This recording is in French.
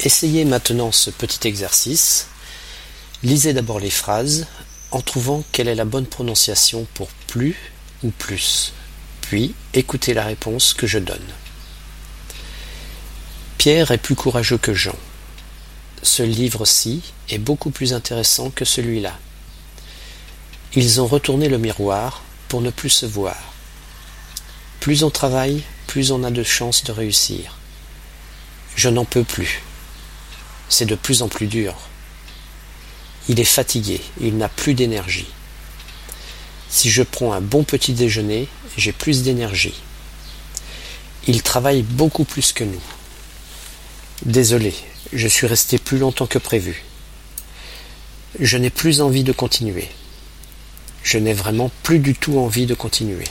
Essayez maintenant ce petit exercice. Lisez d'abord les phrases en trouvant quelle est la bonne prononciation pour plus ou plus. Puis écoutez la réponse que je donne. Pierre est plus courageux que Jean. Ce livre-ci est beaucoup plus intéressant que celui-là. Ils ont retourné le miroir pour ne plus se voir. Plus on travaille, plus on a de chances de réussir. Je n'en peux plus. C'est de plus en plus dur. Il est fatigué, il n'a plus d'énergie. Si je prends un bon petit déjeuner, j'ai plus d'énergie. Il travaille beaucoup plus que nous. Désolé, je suis resté plus longtemps que prévu. Je n'ai plus envie de continuer. Je n'ai vraiment plus du tout envie de continuer.